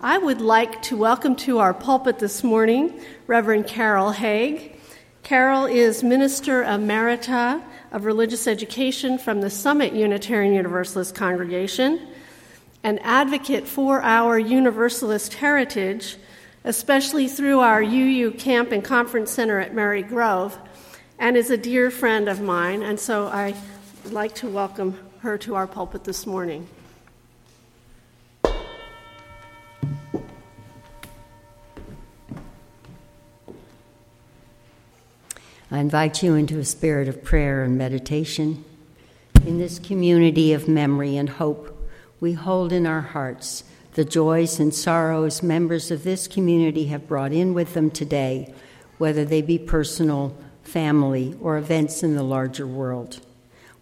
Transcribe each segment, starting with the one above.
I would like to welcome to our pulpit this morning Reverend Carol Haig. Carol is Minister Emerita of Religious Education from the Summit Unitarian Universalist Congregation, an advocate for our Universalist heritage, especially through our UU Camp and Conference Center at Murray Grove, and is a dear friend of mine, and so I would like to welcome her to our pulpit this morning. I invite you into a spirit of prayer and meditation. In this community of memory and hope, we hold in our hearts the joys and sorrows members of this community have brought in with them today, whether they be personal, family, or events in the larger world.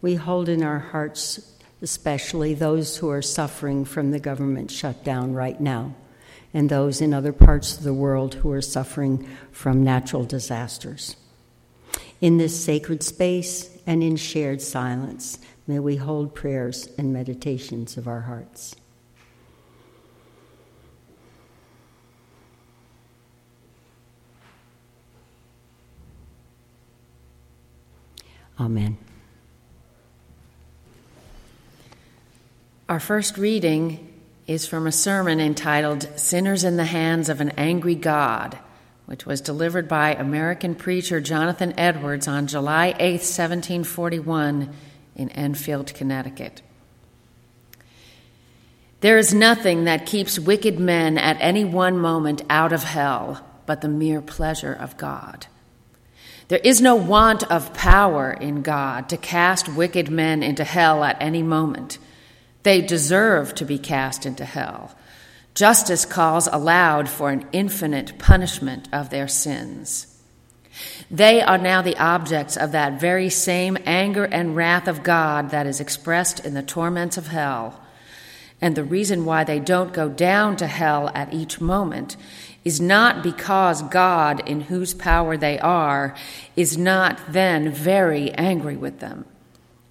We hold in our hearts especially those who are suffering from the government shutdown right now, and those in other parts of the world who are suffering from natural disasters. In this sacred space and in shared silence, may we hold prayers and meditations of our hearts. Amen. Our first reading is from a sermon entitled Sinners in the Hands of an Angry God which was delivered by American preacher Jonathan Edwards on July 8, 1741, in Enfield, Connecticut. There is nothing that keeps wicked men at any one moment out of hell but the mere pleasure of God. There is no want of power in God to cast wicked men into hell at any moment. They deserve to be cast into hell Justice calls aloud for an infinite punishment of their sins. They are now the objects of that very same anger and wrath of God that is expressed in the torments of hell. And the reason why they don't go down to hell at each moment is not because God, in whose power they are, is not then very angry with them.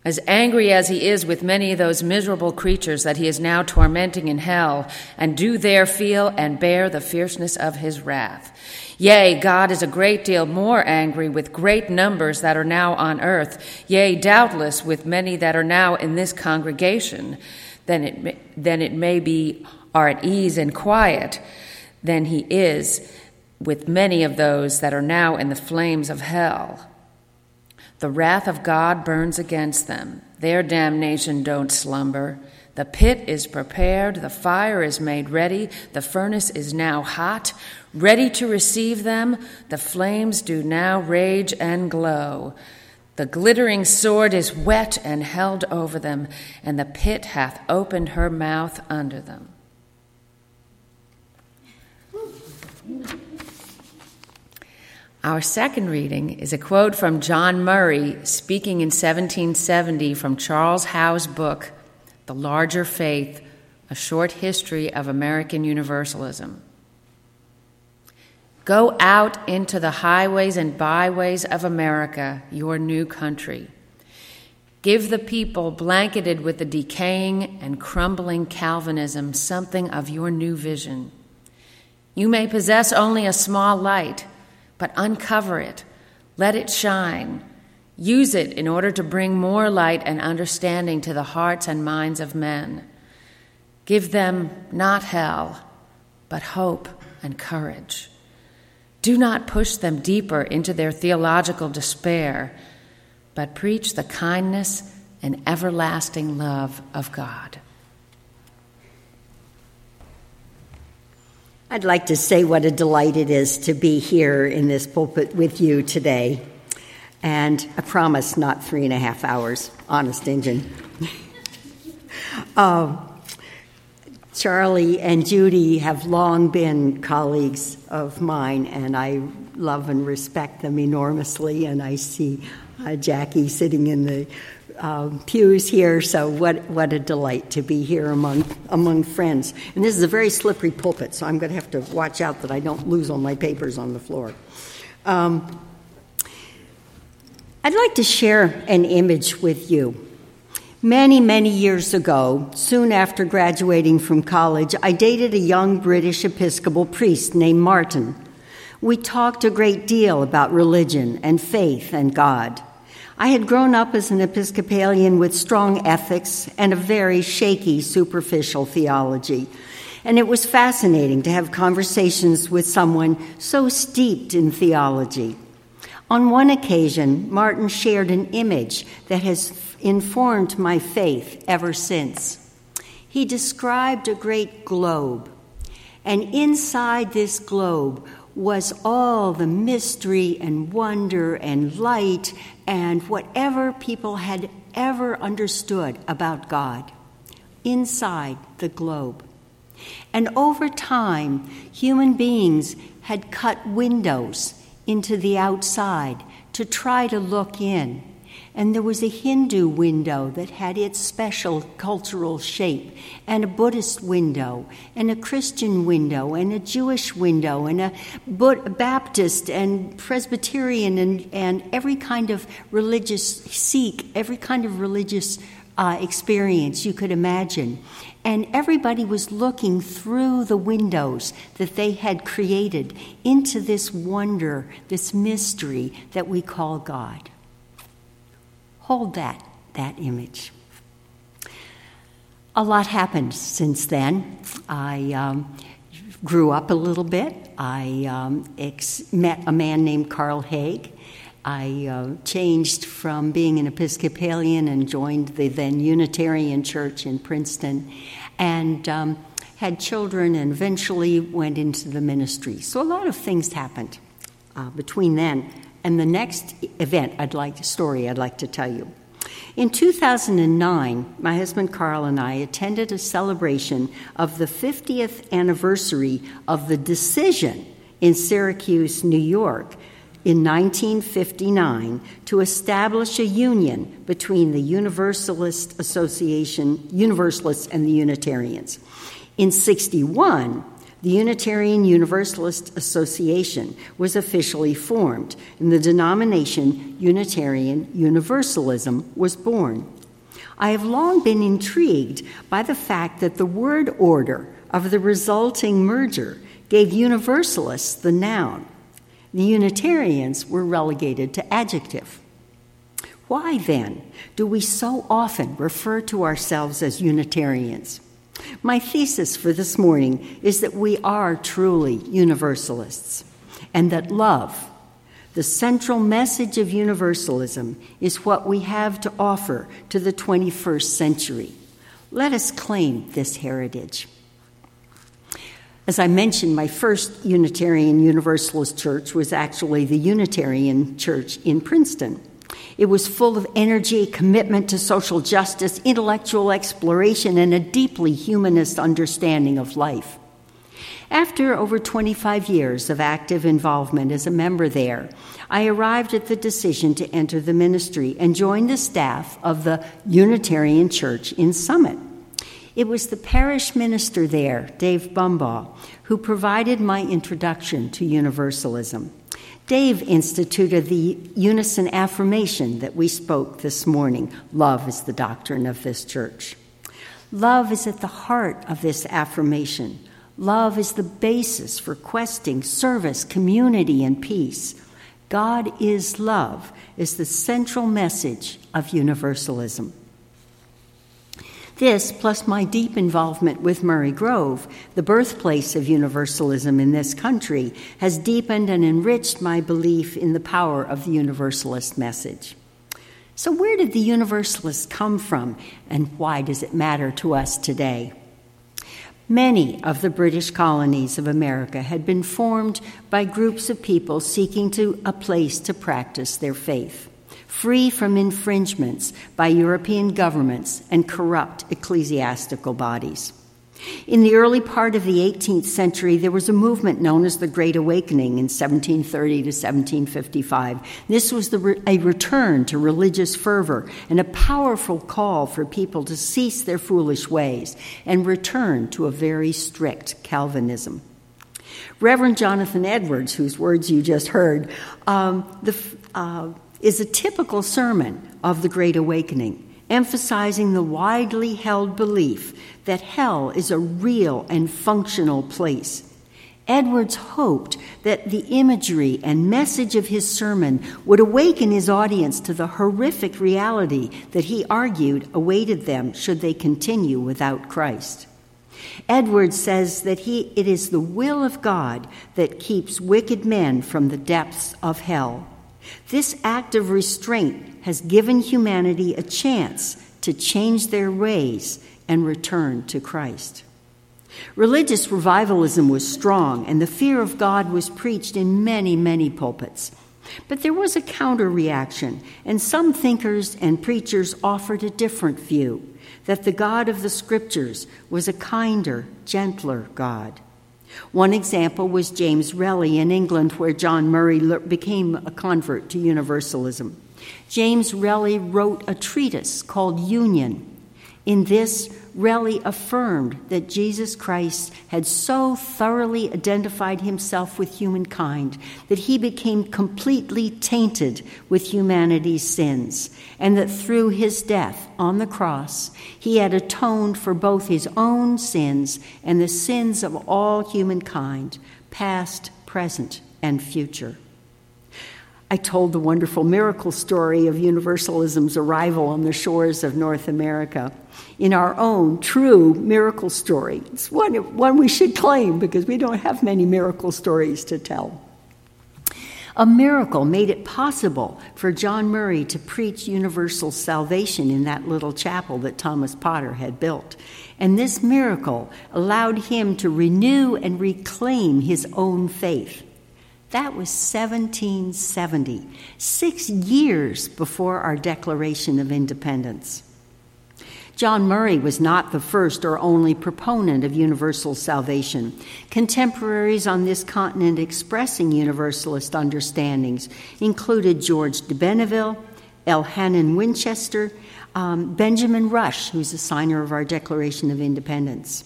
As angry as he is with many of those miserable creatures that he is now tormenting in hell, and do there feel and bear the fierceness of his wrath. Yea, God is a great deal more angry with great numbers that are now on earth, yea, doubtless with many that are now in this congregation, than it, than it may be are at ease and quiet, than he is with many of those that are now in the flames of hell. The wrath of God burns against them. Their damnation don't slumber. The pit is prepared, the fire is made ready, the furnace is now hot, ready to receive them. The flames do now rage and glow. The glittering sword is wet and held over them, and the pit hath opened her mouth under them. Our second reading is a quote from John Murray speaking in 1770 from Charles Howe's book, The Larger Faith A Short History of American Universalism. Go out into the highways and byways of America, your new country. Give the people blanketed with the decaying and crumbling Calvinism something of your new vision. You may possess only a small light but uncover it, let it shine. Use it in order to bring more light and understanding to the hearts and minds of men. Give them not hell, but hope and courage. Do not push them deeper into their theological despair, but preach the kindness and everlasting love of God. I'd like to say what a delight it is to be here in this pulpit with you today. And I promise not three and a half hours, honest engine. uh, Charlie and Judy have long been colleagues of mine, and I love and respect them enormously. And I see uh, Jackie sitting in the um, pews here, so what, what a delight to be here among, among friends. And this is a very slippery pulpit, so I'm going to have to watch out that I don't lose all my papers on the floor. Um, I'd like to share an image with you Many, many years ago, soon after graduating from college, I dated a young British Episcopal priest named Martin. We talked a great deal about religion and faith and God. I had grown up as an Episcopalian with strong ethics and a very shaky, superficial theology. And it was fascinating to have conversations with someone so steeped in theology. On one occasion, Martin shared an image that has informed my faith ever since. He described a great globe, and inside this globe was all the mystery and wonder and light and whatever people had ever understood about God inside the globe. And over time, human beings had cut windows into the outside to try to look in and there was a Hindu window that had its special cultural shape, and a Buddhist window, and a Christian window, and a Jewish window, and a Baptist and Presbyterian, and, and every kind of religious Sikh, every kind of religious uh, experience you could imagine. And everybody was looking through the windows that they had created into this wonder, this mystery that we call God hold that, that image. A lot happened since then. I um, grew up a little bit. I um, ex- met a man named Carl Haig. I uh, changed from being an Episcopalian and joined the then Unitarian Church in Princeton and um, had children and eventually went into the ministry. So a lot of things happened uh, between then and the next event I'd like story I'd like to tell you. In 2009, my husband Carl and I attended a celebration of the 50th anniversary of the decision in Syracuse, New York, in 1959 to establish a union between the Universalist Association, Universalists and the Unitarians. In 61, the Unitarian Universalist Association was officially formed, and the denomination Unitarian Universalism was born. I have long been intrigued by the fact that the word order of the resulting merger gave Universalists the noun. The Unitarians were relegated to adjective. Why then do we so often refer to ourselves as Unitarians? My thesis for this morning is that we are truly universalists and that love, the central message of universalism, is what we have to offer to the 21st century. Let us claim this heritage. As I mentioned, my first Unitarian Universalist church was actually the Unitarian Church in Princeton. It was full of energy, commitment to social justice, intellectual exploration, and a deeply humanist understanding of life. After over 25 years of active involvement as a member there, I arrived at the decision to enter the ministry and join the staff of the Unitarian Church in Summit. It was the parish minister there, Dave Bumbaugh, who provided my introduction to Universalism. Dave instituted the unison affirmation that we spoke this morning. Love is the doctrine of this church. Love is at the heart of this affirmation. Love is the basis for questing service, community, and peace. God is love is the central message of universalism. This, plus my deep involvement with Murray Grove, the birthplace of Universalism in this country, has deepened and enriched my belief in the power of the Universalist message. So, where did the Universalists come from, and why does it matter to us today? Many of the British colonies of America had been formed by groups of people seeking to, a place to practice their faith free from infringements by European governments and corrupt ecclesiastical bodies. In the early part of the 18th century, there was a movement known as the Great Awakening in 1730 to 1755. This was re- a return to religious fervor and a powerful call for people to cease their foolish ways and return to a very strict Calvinism. Reverend Jonathan Edwards, whose words you just heard, um, the, uh, is a typical sermon of the Great Awakening. emphasizing the widely held belief that hell is a real and functional place. Edwards hoped that the imagery and message of his sermon would awaken his audience to the horrific reality that he argued awaited them should they continue without Christ. Edwards says that he, it is the will of God that keeps wicked men from the depths of hell. This act of restraint has given humanity a chance to change their ways and return to Christ. Religious revivalism was strong, and the fear of God was preached in many, many pulpits. But there was a counter reaction, and some thinkers and preachers offered a different view that the God of the Scriptures was a kinder, gentler God. One example was James Relly in England, where John Murray became a convert to Universalism. James Relly wrote a treatise called Union. In this, Relly affirmed that Jesus Christ had so thoroughly identified himself with humankind that he became completely tainted with humanity's sins, and that through his death on the cross, he had atoned for both his own sins and the sins of all humankind, past, present, and future. I told the wonderful miracle story of Universalism's arrival on the shores of North America in our own true miracle story. It's one, one we should claim because we don't have many miracle stories to tell. A miracle made it possible for John Murray to preach universal salvation in that little chapel that Thomas Potter had built. And this miracle allowed him to renew and reclaim his own faith. That was 1770, six years before our Declaration of Independence. John Murray was not the first or only proponent of universal salvation. Contemporaries on this continent expressing universalist understandings included George de Benneville, Elhanan Winchester, um, Benjamin Rush, who's a signer of our Declaration of Independence.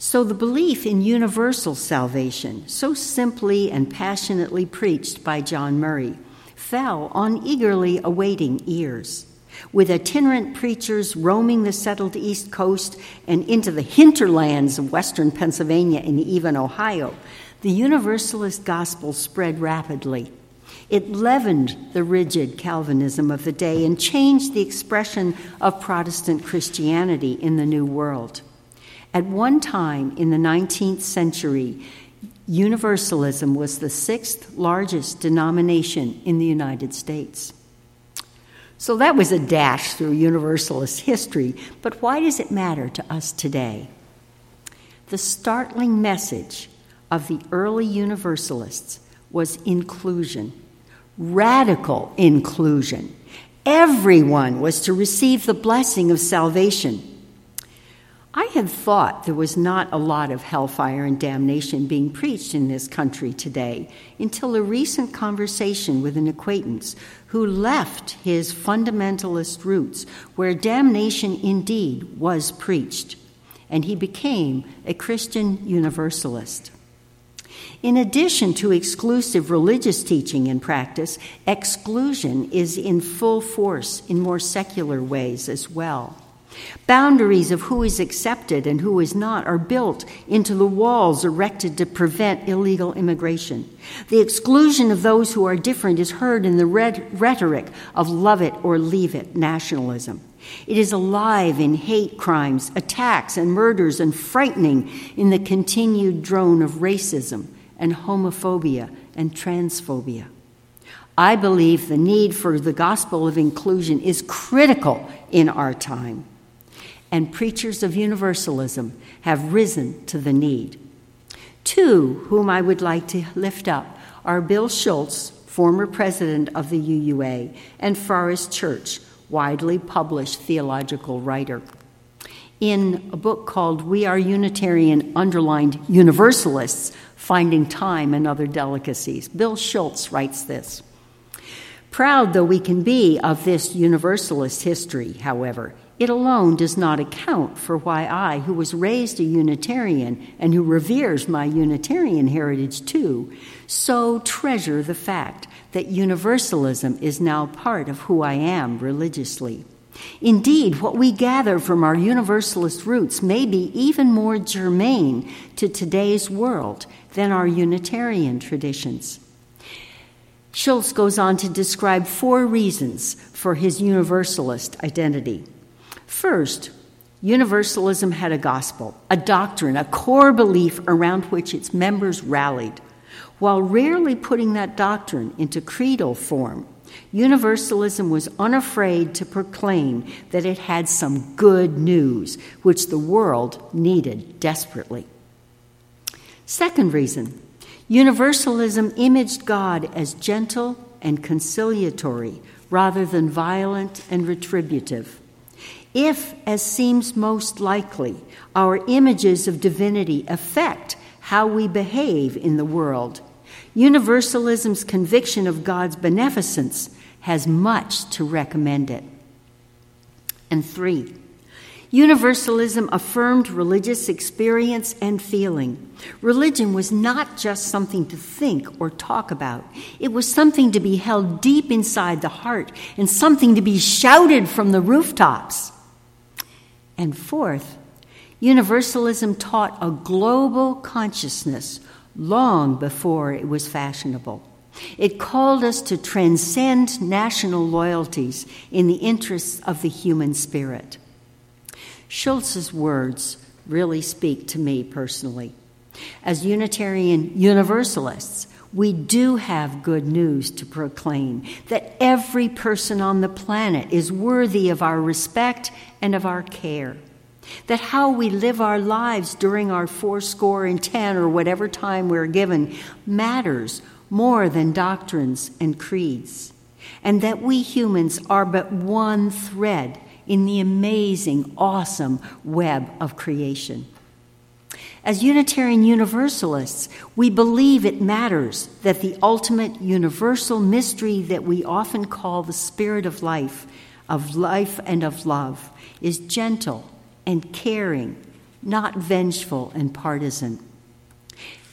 So, the belief in universal salvation, so simply and passionately preached by John Murray, fell on eagerly awaiting ears. With itinerant preachers roaming the settled East Coast and into the hinterlands of western Pennsylvania and even Ohio, the Universalist gospel spread rapidly. It leavened the rigid Calvinism of the day and changed the expression of Protestant Christianity in the New World. At one time in the 19th century, Universalism was the sixth largest denomination in the United States. So that was a dash through Universalist history, but why does it matter to us today? The startling message of the early Universalists was inclusion, radical inclusion. Everyone was to receive the blessing of salvation. I had thought there was not a lot of hellfire and damnation being preached in this country today until a recent conversation with an acquaintance who left his fundamentalist roots, where damnation indeed was preached, and he became a Christian Universalist. In addition to exclusive religious teaching and practice, exclusion is in full force in more secular ways as well. Boundaries of who is accepted and who is not are built into the walls erected to prevent illegal immigration. The exclusion of those who are different is heard in the rhetoric of love it or leave it nationalism. It is alive in hate crimes, attacks, and murders, and frightening in the continued drone of racism and homophobia and transphobia. I believe the need for the gospel of inclusion is critical in our time and preachers of universalism have risen to the need. Two whom I would like to lift up are Bill Schulz, former president of the UUA, and Forrest Church, widely published theological writer. In a book called We Are Unitarian, underlined Universalists Finding Time and Other Delicacies, Bill Schulz writes this. Proud though we can be of this Universalist history, however, it alone does not account for why I, who was raised a Unitarian and who reveres my Unitarian heritage too, so treasure the fact that Universalism is now part of who I am religiously. Indeed, what we gather from our Universalist roots may be even more germane to today's world than our Unitarian traditions. Schulz goes on to describe four reasons for his Universalist identity. First, Universalism had a gospel, a doctrine, a core belief around which its members rallied. While rarely putting that doctrine into creedal form, Universalism was unafraid to proclaim that it had some good news, which the world needed desperately. Second reason Universalism imaged God as gentle and conciliatory rather than violent and retributive. If, as seems most likely, our images of divinity affect how we behave in the world, Universalism's conviction of God's beneficence has much to recommend it. And three, Universalism affirmed religious experience and feeling. Religion was not just something to think or talk about, it was something to be held deep inside the heart and something to be shouted from the rooftops. And fourth, Universalism taught a global consciousness long before it was fashionable. It called us to transcend national loyalties in the interests of the human spirit. Schulz's words really speak to me personally. As Unitarian Universalists, we do have good news to proclaim that every person on the planet is worthy of our respect and of our care. That how we live our lives during our fourscore and ten or whatever time we're given matters more than doctrines and creeds. And that we humans are but one thread in the amazing, awesome web of creation. As Unitarian Universalists, we believe it matters that the ultimate universal mystery that we often call the spirit of life, of life and of love, is gentle and caring, not vengeful and partisan.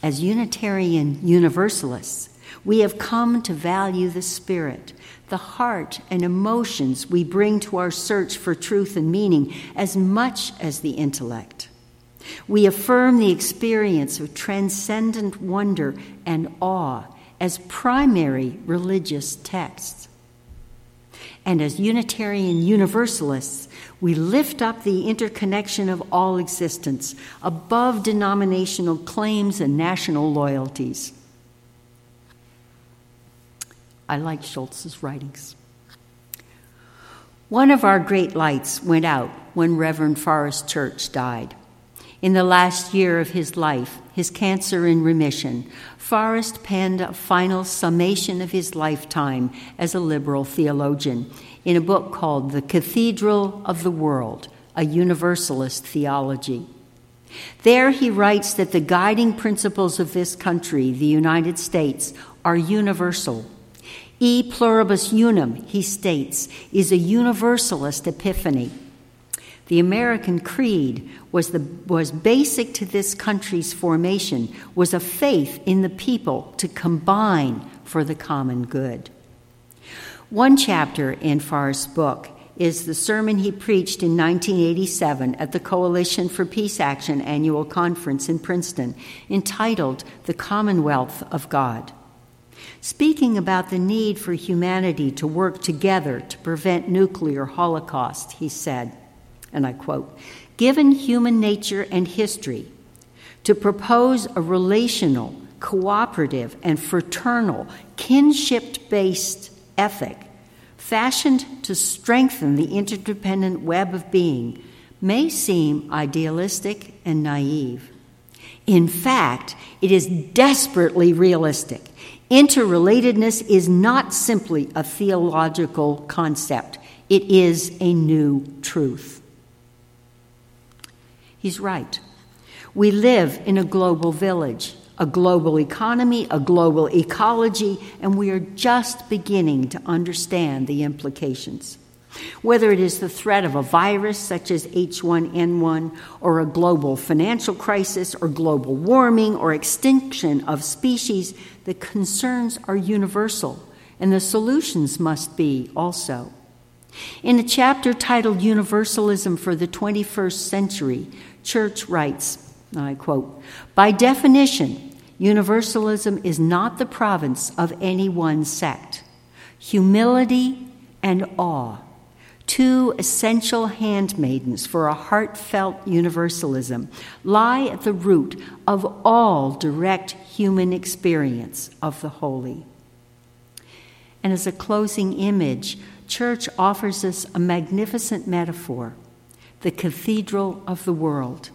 As Unitarian Universalists, we have come to value the spirit, the heart and emotions we bring to our search for truth and meaning as much as the intellect. We affirm the experience of transcendent wonder and awe as primary religious texts. And as Unitarian Universalists, we lift up the interconnection of all existence above denominational claims and national loyalties. I like Schulz's writings. One of our great lights went out when Reverend Forrest Church died. In the last year of his life, his cancer in remission, Forrest penned a final summation of his lifetime as a liberal theologian in a book called The Cathedral of the World A Universalist Theology. There he writes that the guiding principles of this country, the United States, are universal E pluribus unum, he states, is a universalist epiphany. The American creed was, the, was basic to this country's formation, was a faith in the people to combine for the common good. One chapter in Forrest's book is the sermon he preached in 1987 at the Coalition for Peace Action annual conference in Princeton, entitled The Commonwealth of God. Speaking about the need for humanity to work together to prevent nuclear holocaust, he said, and I quote, Given human nature and history, to propose a relational, cooperative, and fraternal, kinship based ethic fashioned to strengthen the interdependent web of being may seem idealistic and naive. In fact, it is desperately realistic Interrelatedness is not simply a theological concept, it is a new truth. He's right. We live in a global village, a global economy, a global ecology, and we are just beginning to understand the implications. Whether it is the threat of a virus such as H1N1, or a global financial crisis, or global warming, or extinction of species, the concerns are universal, and the solutions must be also. In a chapter titled Universalism for the 21st Century, Church writes, I quote, By definition, universalism is not the province of any one sect. Humility and awe, two essential handmaidens for a heartfelt universalism, lie at the root of all direct human experience of the holy. And as a closing image, church offers us a magnificent metaphor the cathedral of the world.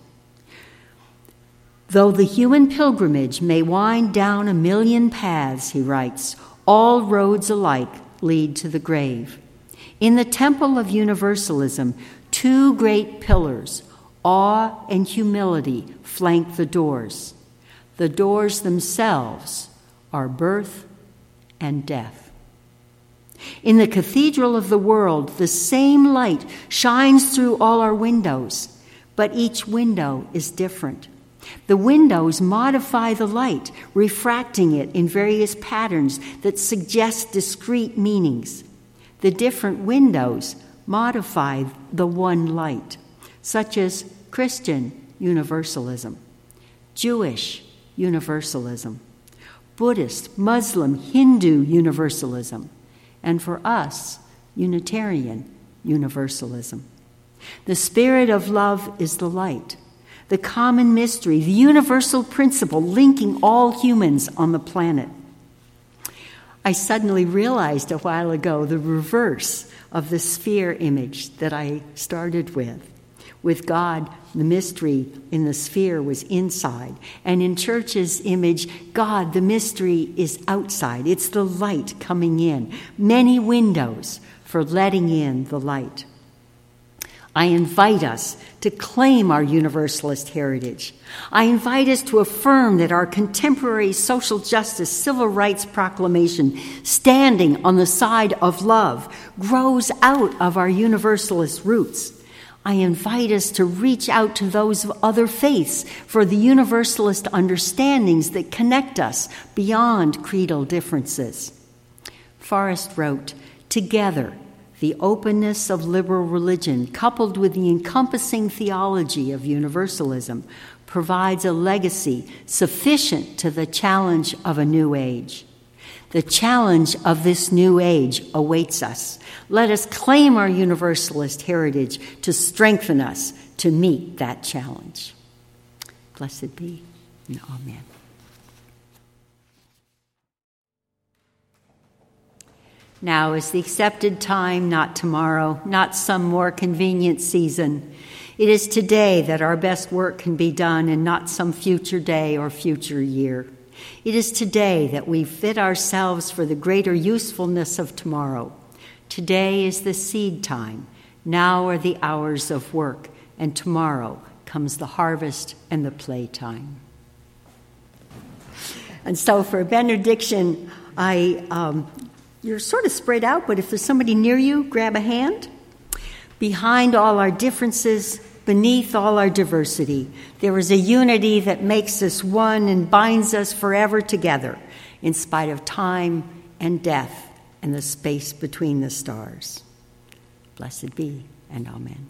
Though the human pilgrimage may wind down a million paths, he writes, all roads alike lead to the grave. In the temple of universalism, two great pillars, awe and humility, flank the doors. The doors themselves are birth and death. In the cathedral of the world, the same light shines through all our windows, but each window is different. The windows modify the light, refracting it in various patterns that suggest discrete meanings. The different windows modify the one light, such as Christian universalism, Jewish universalism, Buddhist, Muslim, Hindu universalism and for us, Unitarian Universalism. The spirit of love is the light, the common mystery, the universal principle linking all humans on the planet. I suddenly realized a while ago the reverse of the sphere image that I started with. With God, the mystery in the sphere was inside. And in church's image, God, the mystery, is outside. It's the light coming in. Many windows for letting in the light. I invite us to claim our universalist heritage. I invite us to affirm that our contemporary social justice civil rights proclamation, standing on the side of love, grows out of our universalist roots. I invite us to reach out to those of other faiths for the universalist understandings that connect us beyond creedal differences. Forrest wrote, Together, the openness of liberal religion, coupled with the encompassing theology of universalism, provides a legacy sufficient to the challenge of a new age. The challenge of this new age awaits us. Let us claim our Universalist heritage to strengthen us to meet that challenge. Blessed be and Amen. Now is the accepted time, not tomorrow, not some more convenient season. It is today that our best work can be done and not some future day or future year. It is today that we fit ourselves for the greater usefulness of tomorrow. Today is the seed time. Now are the hours of work, and tomorrow comes the harvest and the playtime. And so, for a benediction, I um, you're sort of spread out, but if there's somebody near you, grab a hand. Behind all our differences, Beneath all our diversity, there is a unity that makes us one and binds us forever together, in spite of time and death and the space between the stars. Blessed be, and Amen.